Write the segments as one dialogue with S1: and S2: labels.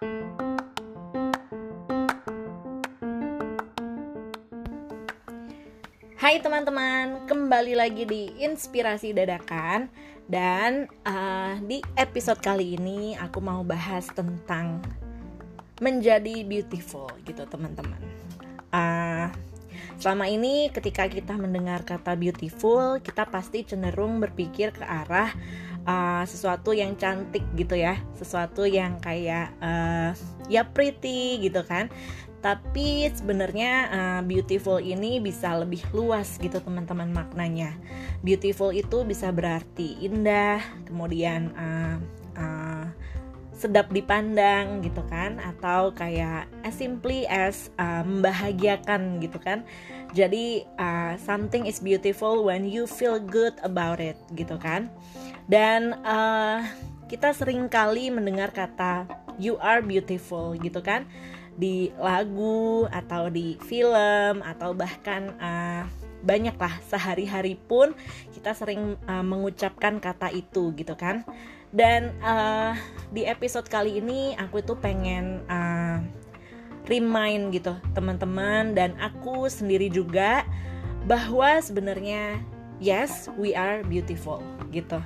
S1: Hai teman-teman, kembali lagi di Inspirasi Dadakan. Dan uh, di episode kali ini aku mau bahas tentang menjadi beautiful gitu teman-teman. Uh, Selama ini ketika kita mendengar kata beautiful Kita pasti cenderung berpikir ke arah uh, sesuatu yang cantik gitu ya. Sesuatu yang kayak uh, ya pretty gitu kan. Tapi sebenarnya uh, beautiful ini bisa lebih luas gitu teman-teman maknanya. Beautiful itu bisa berarti indah kemudian uh, uh, sedap dipandang gitu kan atau kayak as simply as uh, membahagiakan gitu kan. Jadi uh, something is beautiful when you feel good about it gitu kan dan uh, kita sering kali mendengar kata you are beautiful gitu kan? Di lagu atau di film atau bahkan uh, banyak lah sehari-hari pun kita sering uh, mengucapkan kata itu gitu kan? Dan uh, di episode kali ini aku itu pengen uh, remind gitu teman-teman dan aku sendiri juga bahwa sebenarnya yes we are beautiful gitu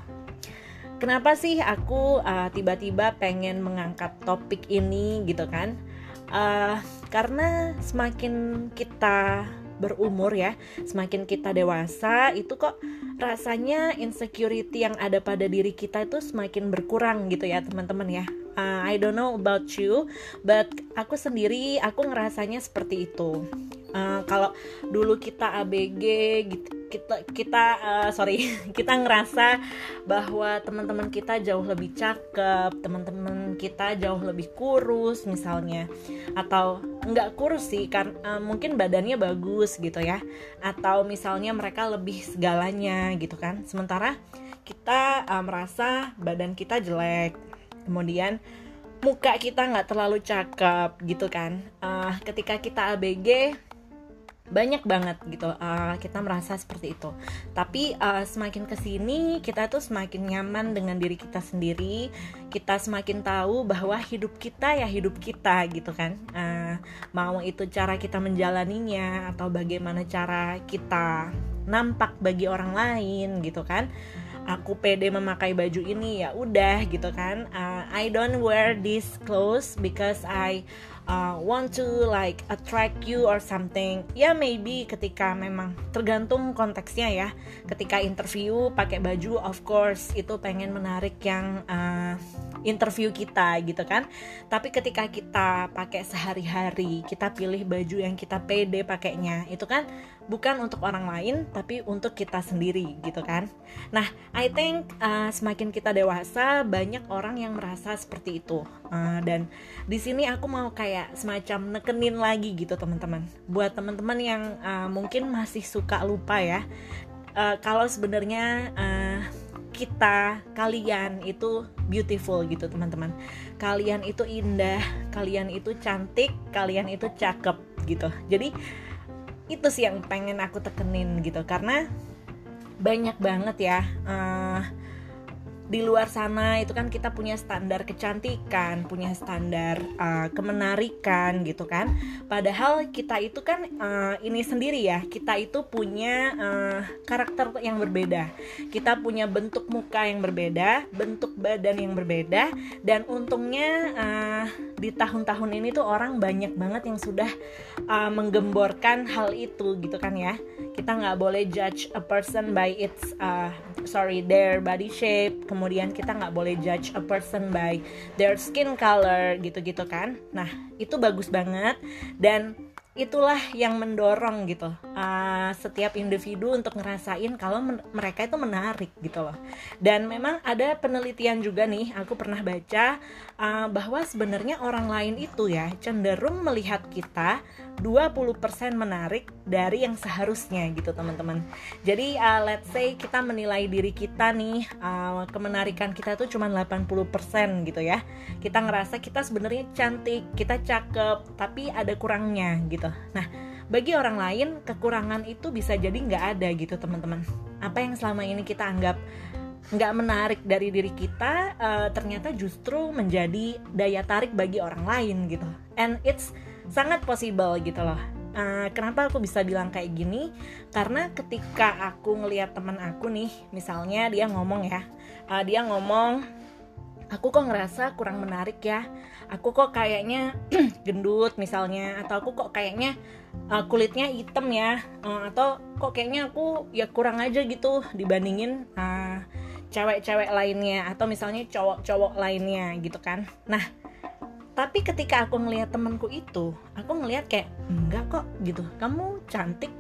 S1: kenapa sih aku tiba-tiba uh, pengen mengangkat topik ini gitu kan uh, karena semakin kita berumur ya, semakin kita dewasa itu kok rasanya insecurity yang ada pada diri kita itu semakin berkurang gitu ya teman-teman ya. Uh, I don't know about you, but aku sendiri aku ngerasanya seperti itu. Uh, kalau dulu kita ABG gitu kita kita uh, sorry kita ngerasa bahwa teman-teman kita jauh lebih cakep teman-teman kita jauh lebih kurus misalnya. Atau nggak kurus sih kan uh, mungkin badannya bagus gitu ya. Atau misalnya mereka lebih segalanya gitu kan. Sementara kita uh, merasa badan kita jelek. Kemudian muka kita nggak terlalu cakep gitu kan. Uh, ketika kita ABG banyak banget gitu uh, kita merasa seperti itu. Tapi uh, semakin ke sini kita tuh semakin nyaman dengan diri kita sendiri. Kita semakin tahu bahwa hidup kita ya hidup kita gitu kan. Uh, mau itu cara kita menjalaninya atau bagaimana cara kita nampak bagi orang lain gitu kan. Aku pede memakai baju ini ya udah gitu kan. Uh, I don't wear this clothes because I uh, want to like attract you or something ya maybe ketika memang tergantung konteksnya ya. Ketika interview pakai baju of course itu pengen menarik yang uh, interview kita gitu kan. Tapi ketika kita pakai sehari-hari kita pilih baju yang kita pede pakainya itu kan bukan untuk orang lain tapi untuk kita sendiri gitu kan. Nah I think uh, semakin kita dewasa banyak orang yang merasa seperti itu. Uh, dan di sini aku mau kayak semacam nekenin lagi gitu teman-teman. Buat teman-teman yang uh, mungkin masih suka lupa ya. Uh, kalau sebenarnya uh, kita kalian itu beautiful gitu teman-teman. Kalian itu indah kalian itu cantik kalian itu cakep gitu. Jadi itu sih yang pengen aku tekenin gitu. Karena banyak banget ya uh, di luar sana itu kan kita punya standar kecantikan, punya standar uh, kemenarikan gitu kan. Padahal kita itu kan uh, ini sendiri ya, kita itu punya uh, karakter yang berbeda. Kita punya bentuk muka yang berbeda, bentuk badan yang berbeda dan untungnya uh, di tahun-tahun ini tuh orang banyak banget yang sudah uh, menggemborkan hal itu gitu kan ya. Kita nggak boleh judge a person by its uh, sorry their body shape kita nggak boleh judge a person by their skin color gitu-gitu kan. Nah itu bagus banget dan itulah yang mendorong gitu uh, setiap individu untuk ngerasain kalau mereka itu menarik gitu loh. Dan memang ada penelitian juga nih aku pernah baca uh, bahwa sebenarnya orang lain itu ya cenderung melihat kita 20% menarik dari yang seharusnya gitu teman-teman. Jadi uh, let's say kita menilai diri kita nih uh, kemenarikan kita tuh cuma 80% gitu ya. Kita ngerasa kita sebenarnya cantik kita cakep tapi ada kurangnya gitu. Nah bagi orang lain kekurangan itu bisa jadi nggak ada gitu teman-teman. Apa yang selama ini kita anggap nggak menarik dari diri kita uh, ternyata justru menjadi daya tarik bagi orang lain gitu. And it's sangat possible gitu loh. Uh, kenapa aku bisa bilang kayak gini? Karena ketika aku ngelihat teman aku nih misalnya dia ngomong ya uh, dia ngomong aku kok ngerasa kurang menarik ya? Aku kok kayaknya gendut misalnya atau aku kok kayaknya uh, kulitnya hitam ya. Uh, atau kok kayaknya aku ya kurang aja gitu dibandingin uh, cewek-cewek lainnya atau misalnya cowok-cowok lainnya gitu kan. Nah tapi ketika aku ngelihat temanku itu aku ngelihat kayak enggak kok gitu. Kamu cantik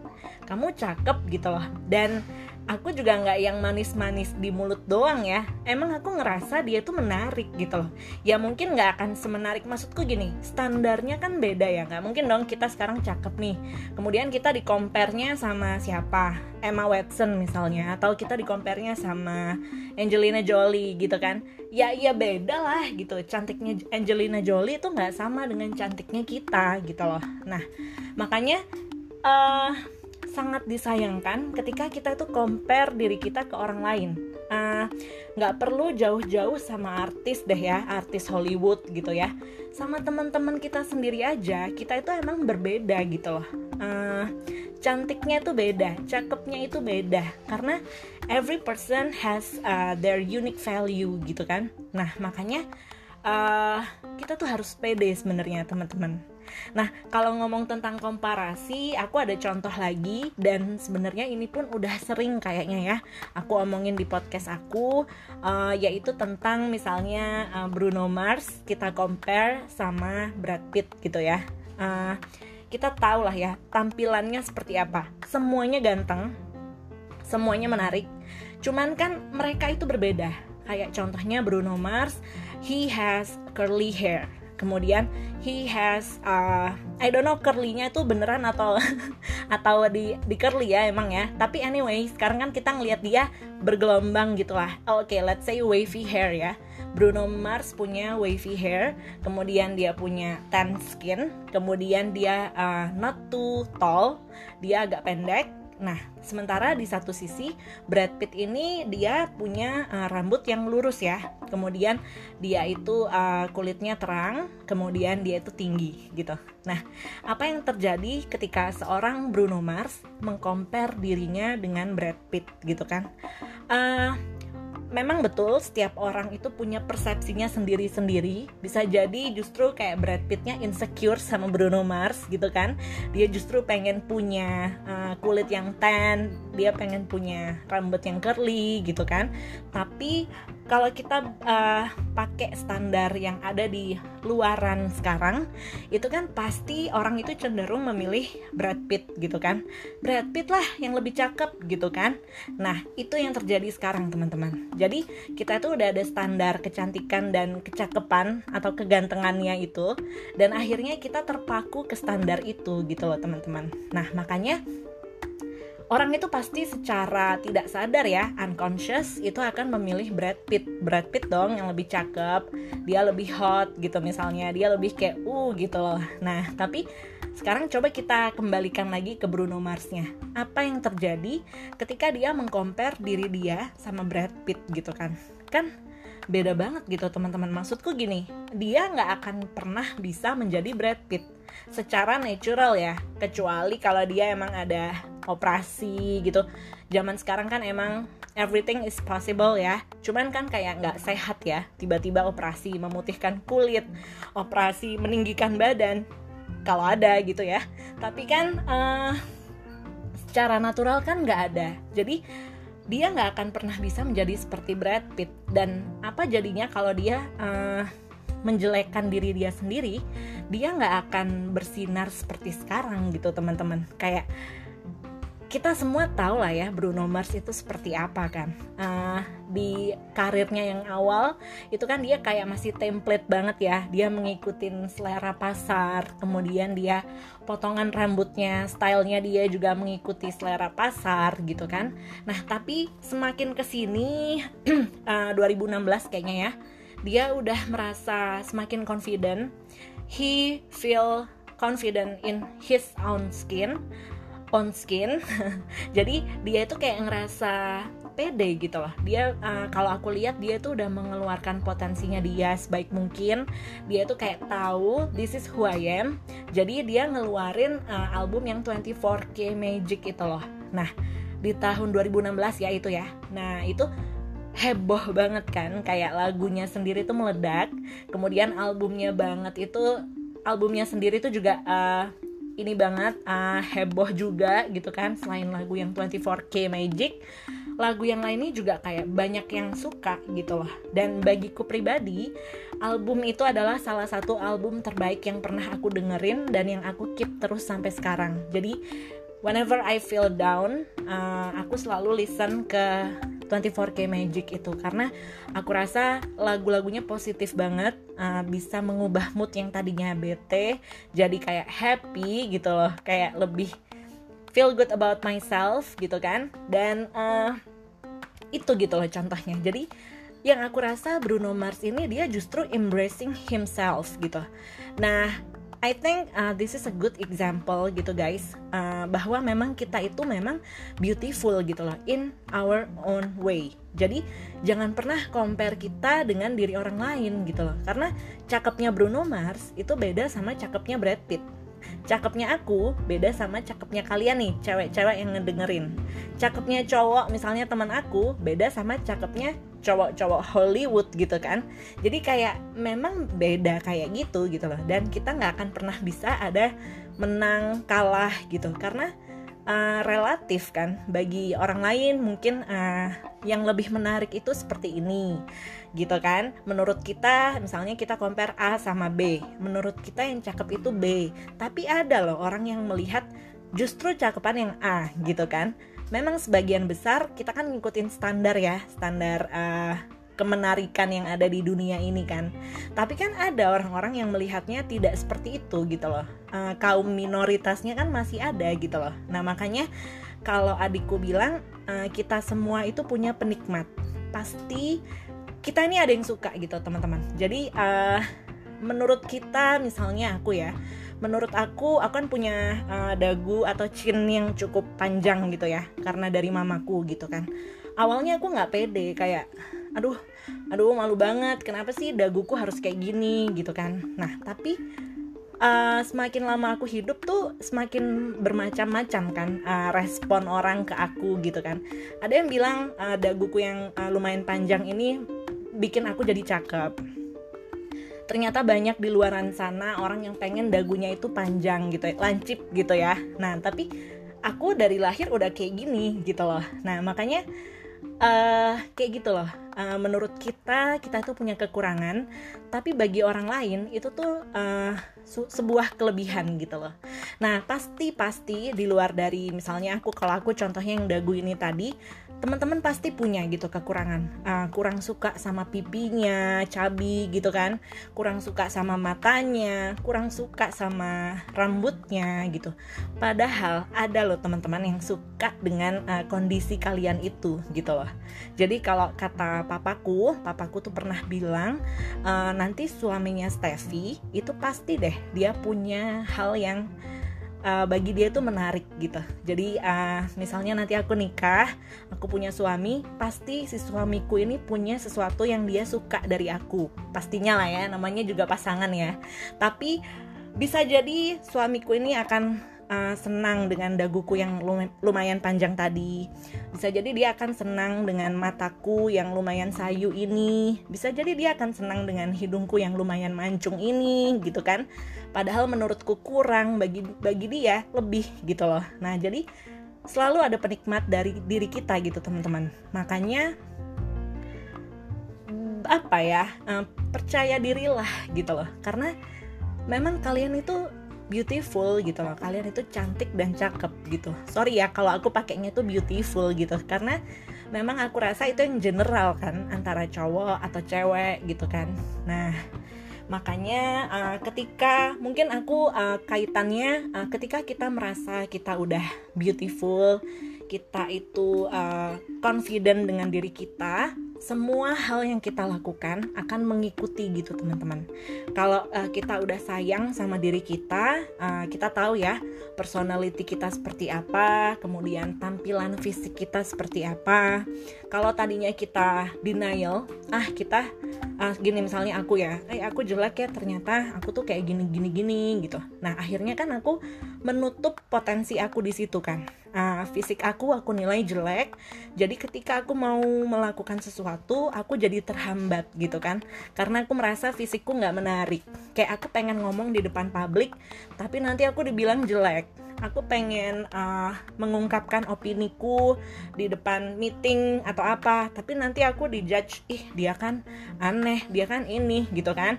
S1: kamu cakep gitu loh. Dan aku juga nggak yang manis-manis di mulut doang ya. Emang aku ngerasa dia tuh menarik gitu loh. Ya mungkin nggak akan semenarik. Maksudku gini standarnya kan beda ya. Nggak mungkin dong kita sekarang cakep nih. Kemudian kita di compare-nya sama siapa? Emma Watson misalnya. Atau kita di compare-nya sama Angelina Jolie gitu kan. Ya iya beda lah gitu. Cantiknya Angelina Jolie itu nggak sama dengan cantiknya kita gitu loh. Nah makanya uh, sangat disayangkan ketika kita itu compare diri kita ke orang lain. Ah, nggak uh, perlu jauh-jauh sama artis deh ya artis Hollywood gitu ya. Sama teman-teman kita sendiri aja kita itu emang berbeda gitu loh. Uh, cantiknya itu beda cakepnya itu beda. Karena every person has uh, their unique value gitu kan. Nah makanya uh, kita tuh harus pede sebenarnya teman-teman Nah, kalau ngomong tentang komparasi, aku ada contoh lagi dan sebenarnya ini pun udah sering kayaknya ya. Aku omongin di podcast aku uh, yaitu tentang misalnya uh, Bruno Mars kita compare sama Brad Pitt gitu ya. Uh, kita tahu lah ya tampilannya seperti apa. Semuanya ganteng, semuanya menarik. Cuman kan mereka itu berbeda. Kayak contohnya Bruno Mars, he has curly hair kemudian he has uh, I don't know curlynya itu beneran atau atau di di curly ya emang ya. Tapi anyway sekarang kan kita ngelihat dia bergelombang gitu lah oh, oke okay, let's say wavy hair ya. Bruno Mars punya wavy hair kemudian dia punya tan skin kemudian dia uh, not too tall dia agak pendek Nah, sementara di satu sisi Brad Pitt ini dia punya uh, rambut yang lurus ya. Kemudian dia itu uh, kulitnya terang, kemudian dia itu tinggi gitu. Nah, apa yang terjadi ketika seorang Bruno Mars mengcompare dirinya dengan Brad Pitt gitu kan? Uh, memang betul setiap orang itu punya persepsinya sendiri-sendiri. Bisa jadi justru kayak Brad Pittnya insecure sama Bruno Mars gitu kan. Dia justru pengen punya uh, kulit yang tan, dia pengen punya rambut yang curly gitu kan. Tapi kalau kita uh, pakai standar yang ada di luaran sekarang itu kan pasti orang itu cenderung memilih Brad Pitt gitu kan. Brad Pitt lah yang lebih cakep gitu kan. Nah itu yang terjadi sekarang teman-teman. Jadi kita tuh udah ada standar kecantikan dan kecakapan atau kegantengannya itu dan akhirnya kita terpaku ke standar itu gitu loh teman-teman. Nah makanya orang itu pasti secara tidak sadar ya unconscious itu akan memilih Brad Pitt. Brad Pitt dong yang lebih cakep dia lebih hot gitu misalnya dia lebih kayak uh gitu loh. Nah tapi sekarang coba kita kembalikan lagi ke Bruno Marsnya. Apa yang terjadi ketika dia mengcompare diri dia sama Brad Pitt gitu kan? Kan beda banget gitu teman-teman. Maksudku gini dia nggak akan pernah bisa menjadi Brad Pitt secara natural ya. Kecuali kalau dia emang ada operasi gitu. Zaman sekarang kan emang everything is possible ya. Cuman kan kayak nggak sehat ya. Tiba-tiba operasi memutihkan kulit operasi meninggikan badan kalau ada gitu ya. Tapi kan uh, secara natural kan nggak ada. Jadi dia nggak akan pernah bisa menjadi seperti Brad Pitt. Dan apa jadinya kalau dia uh, menjelekkan diri dia sendiri dia nggak akan bersinar seperti sekarang gitu teman-teman. Kayak kita semua tahu lah ya Bruno Mars itu seperti apa kan. Uh, di karirnya yang awal itu kan dia kayak masih template banget ya. Dia mengikuti selera pasar kemudian dia potongan rambutnya stylenya dia juga mengikuti selera pasar gitu kan. Nah tapi semakin ke sini uh, 2016 kayaknya ya dia udah merasa semakin confident. He feel confident in his own skin on skin. Jadi dia itu kayak ngerasa pede gitu loh. Dia uh, kalau aku lihat dia tuh udah mengeluarkan potensinya dia sebaik mungkin. Dia tuh kayak tahu this is who I am. Jadi dia ngeluarin uh, album yang 24K Magic itu loh. Nah di tahun 2016 ya itu ya. Nah itu heboh banget kan? Kayak lagunya sendiri tuh meledak. Kemudian albumnya banget itu albumnya sendiri tuh juga uh, ini banget uh, heboh juga gitu kan selain lagu yang 24K Magic. Lagu yang lainnya juga kayak banyak yang suka gitu loh. Dan bagiku pribadi album itu adalah salah satu album terbaik yang pernah aku dengerin dan yang aku keep terus sampai sekarang. Jadi whenever I feel down uh, aku selalu listen ke 24K Magic itu. Karena aku rasa lagu-lagunya positif banget uh, bisa mengubah mood yang tadinya bete jadi kayak happy gitu loh. Kayak lebih feel good about myself gitu kan. Dan uh, itu gitu loh contohnya. Jadi yang aku rasa Bruno Mars ini dia justru embracing himself gitu. Nah I think uh, this is a good example gitu guys uh, bahwa memang kita itu memang beautiful gitu loh in our own way. Jadi jangan pernah compare kita dengan diri orang lain gitu loh. Karena cakepnya Bruno Mars itu beda sama cakepnya Brad Pitt cakepnya aku beda sama cakepnya kalian nih cewek-cewek yang ngedengerin. Cakepnya cowok misalnya teman aku beda sama cakepnya cowok-cowok Hollywood gitu kan. Jadi kayak memang beda kayak gitu gitu loh. Dan kita nggak akan pernah bisa ada menang kalah gitu. Karena uh, relatif kan bagi orang lain mungkin uh, yang lebih menarik itu seperti ini gitu kan. Menurut kita misalnya kita compare A sama B menurut kita yang cakep itu B. Tapi ada loh orang yang melihat justru cakepan yang A gitu kan. Memang sebagian besar kita kan ngikutin standar ya standar uh, kemenarikan yang ada di dunia ini kan. Tapi kan ada orang-orang yang melihatnya tidak seperti itu gitu loh. Uh, kaum minoritasnya kan masih ada gitu loh. Nah makanya kalau adikku bilang uh, kita semua itu punya penikmat. Pasti kita ini ada yang suka gitu teman-teman. Jadi uh, menurut kita misalnya aku ya menurut aku aku kan punya uh, dagu atau chin yang cukup panjang gitu ya karena dari mamaku gitu kan. Awalnya aku nggak pede kayak aduh aduh malu banget. Kenapa sih daguku harus kayak gini? Gitu kan. Nah tapi uh, semakin lama aku hidup tuh semakin bermacam-macam kan uh, respon orang ke aku gitu kan. Ada yang bilang uh, daguku yang uh, lumayan panjang ini bikin aku jadi cakep. Ternyata banyak di luaran sana orang yang pengen dagunya itu panjang gitu lancip gitu ya. Nah tapi aku dari lahir udah kayak gini gitu loh. Nah makanya uh, kayak gitu loh uh, menurut kita kita itu punya kekurangan tapi bagi orang lain itu tuh uh, sebuah kelebihan gitu loh. Nah pasti pasti di luar dari misalnya aku kalau aku contohnya yang dagu ini tadi teman-teman pasti punya gitu kekurangan. Uh, kurang suka sama pipinya cabi gitu kan. Kurang suka sama matanya kurang suka sama rambutnya gitu. Padahal ada loh teman-teman yang suka dengan uh, kondisi kalian itu gitu loh. Jadi kalau kata papaku papaku tuh pernah bilang uh, nanti suaminya Steffi itu pasti deh dia punya hal yang uh, bagi dia itu menarik gitu. Jadi uh, misalnya nanti aku nikah, aku punya suami, pasti si suamiku ini punya sesuatu yang dia suka dari aku. Pastinya lah ya, namanya juga pasangan ya. Tapi bisa jadi suamiku ini akan uh, senang dengan daguku yang lumayan panjang tadi. Bisa jadi dia akan senang dengan mataku yang lumayan sayu ini. Bisa jadi dia akan senang dengan hidungku yang lumayan mancung ini, gitu kan? Padahal menurutku kurang bagi bagi dia lebih gitu loh. Nah, jadi selalu ada penikmat dari diri kita gitu, teman-teman. Makanya apa ya? Uh, percaya dirilah gitu loh. Karena memang kalian itu beautiful gitu loh. Kalian itu cantik dan cakep gitu. Sorry ya kalau aku pakainya itu beautiful gitu. Karena memang aku rasa itu yang general kan antara cowok atau cewek gitu kan. Nah makanya uh, ketika mungkin aku uh, kaitannya uh, ketika kita merasa kita udah beautiful kita itu uh, confident dengan diri kita semua hal yang kita lakukan akan mengikuti gitu teman-teman. Kalau uh, kita udah sayang sama diri kita, uh, kita tahu ya personality kita seperti apa, kemudian tampilan fisik kita seperti apa. Kalau tadinya kita denial, ah kita uh, gini misalnya aku ya, eh aku jelek ya ternyata aku tuh kayak gini gini gini gitu. Nah akhirnya kan aku menutup potensi aku di situ kan uh, fisik aku aku nilai jelek jadi ketika aku mau melakukan sesuatu aku jadi terhambat gitu kan. Karena aku merasa fisikku nggak menarik. Kayak aku pengen ngomong di depan publik tapi nanti aku dibilang jelek. Aku pengen uh, mengungkapkan opiniku di depan meeting atau apa tapi nanti aku dijudge ih dia kan aneh dia kan ini gitu kan.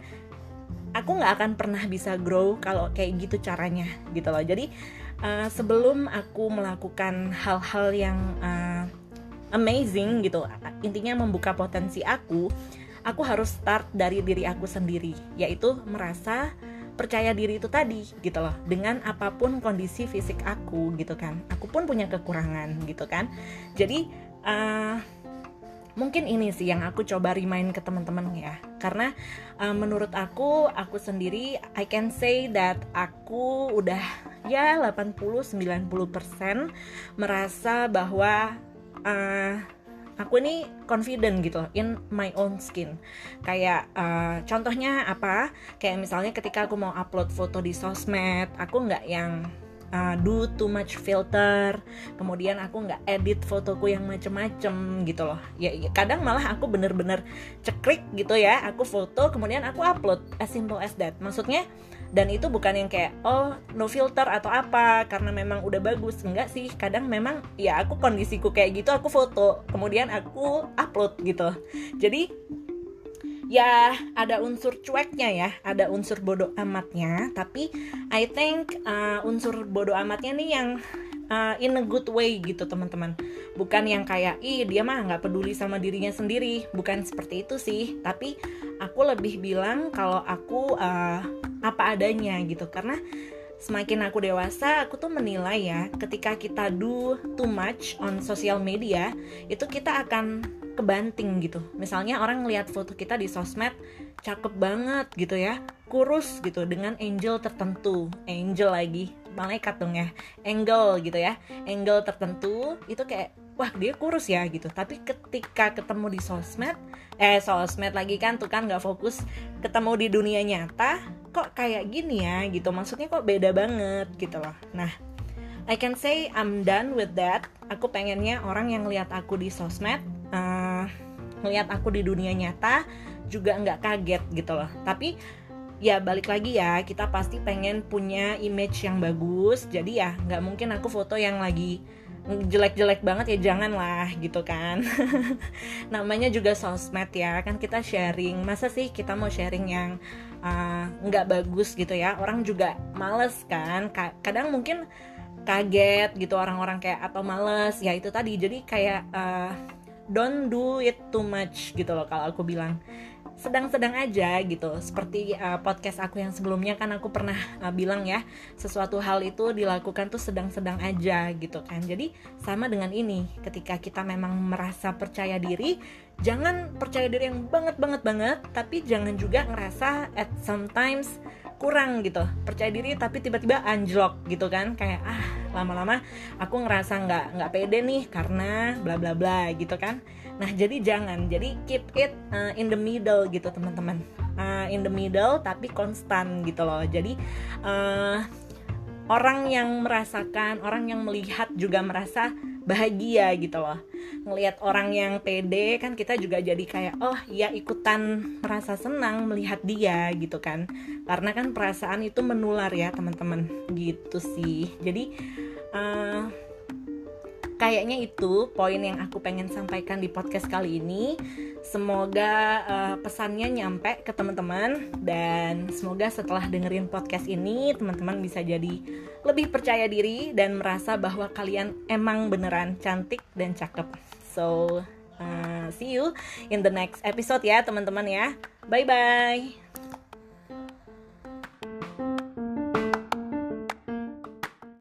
S1: Aku nggak akan pernah bisa grow kalau kayak gitu caranya gitu loh. Jadi uh, sebelum aku melakukan hal-hal yang uh, amazing gitu. Intinya membuka potensi aku aku harus start dari diri aku sendiri yaitu merasa percaya diri itu tadi gitu loh. Dengan apa pun kondisi fisik aku gitu kan. Aku pun punya kekurangan gitu kan. Jadi uh, mungkin ini sih yang aku coba remind ke teman-teman ya. Karena uh, menurut aku aku sendiri I can say that aku udah ya 80-90% merasa bahwa uh, aku ini confident gitu in my own skin. Kayak uh, contohnya apa? Kayak misalnya ketika aku mau upload foto di sosmed aku nggak yang uh, do too much filter. Kemudian aku nggak edit fotoku yang macem-macem gitu loh. Ya, ya kadang malah aku bener-bener cekrik gitu ya aku foto kemudian aku upload as simple as that. Maksudnya dan itu bukan yang kayak oh no filter atau apa karena memang udah bagus. Enggak sih kadang memang ya aku kondisiku kayak gitu aku foto kemudian aku upload gitu. Jadi ya ada unsur cueknya ya, ada unsur bodoh amatnya, tapi I think uh, unsur bodoh amatnya nih yang uh, in a good way gitu teman-teman. Bukan yang kayak ih dia mah nggak peduli sama dirinya sendiri. Bukan seperti itu sih. Tapi aku lebih bilang kalau aku uh, apa adanya gitu. Karena semakin aku dewasa aku tuh menilai ya ketika kita do too much on social media itu kita akan kebanting gitu. Misalnya orang ngelihat foto kita di sosmed cakep banget gitu ya kurus gitu dengan angel tertentu. Angel lagi malaikat dong ya. Angle gitu ya. Angle tertentu itu kayak wah dia kurus ya gitu. Tapi ketika ketemu di sosmed eh sosmed lagi kan tuh kan nggak fokus ketemu di dunia nyata kok kayak gini ya gitu. Maksudnya kok beda banget gitu loh. Nah I can say I'm done with that. Aku pengennya orang yang lihat aku di sosmed, uh, ngelihat aku di dunia nyata juga nggak kaget gitu loh. Tapi ya balik lagi ya, kita pasti pengen punya image yang bagus. Jadi ya nggak mungkin aku foto yang lagi jelek-jelek banget ya jangan lah gitu kan. Namanya juga sosmed ya. Kan kita sharing. Masa sih kita mau sharing yang uh, nggak uh, bagus gitu ya? Orang juga males kan. Kadang mungkin kaget gitu orang-orang kayak atau males? Ya itu tadi. Jadi kayak uh, don't do it too much gitu loh kalau aku bilang sedang-sedang aja gitu. Seperti uh, podcast aku yang sebelumnya kan aku pernah uh, bilang ya sesuatu hal itu dilakukan tuh sedang-sedang aja gitu kan. Jadi sama dengan ini ketika kita memang merasa percaya diri jangan percaya diri yang banget banget banget tapi jangan juga ngerasa at sometimes kurang gitu. Percaya diri tapi tiba-tiba anjlok gitu kan. Kayak ah lama-lama aku ngerasa nggak nggak pede nih karena bla bla bla gitu kan. Nah jadi jangan. Jadi keep it uh, in the middle gitu teman-teman. Uh, in the middle tapi konstan gitu loh. Jadi uh, orang yang merasakan orang yang melihat juga merasa bahagia gitu loh. Ngelihat orang yang pede kan kita juga jadi kayak oh ya ikutan merasa senang melihat dia gitu kan. Karena kan perasaan itu menular ya teman-teman. Gitu sih. Jadi uh, kayaknya itu poin yang aku pengen sampaikan di podcast kali ini. Semoga uh, pesannya nyampe ke teman-teman dan semoga setelah dengerin podcast ini teman-teman bisa jadi lebih percaya diri dan merasa bahwa kalian emang beneran cantik dan cakep. So, uh, see you in the next episode ya teman-teman ya. Bye bye.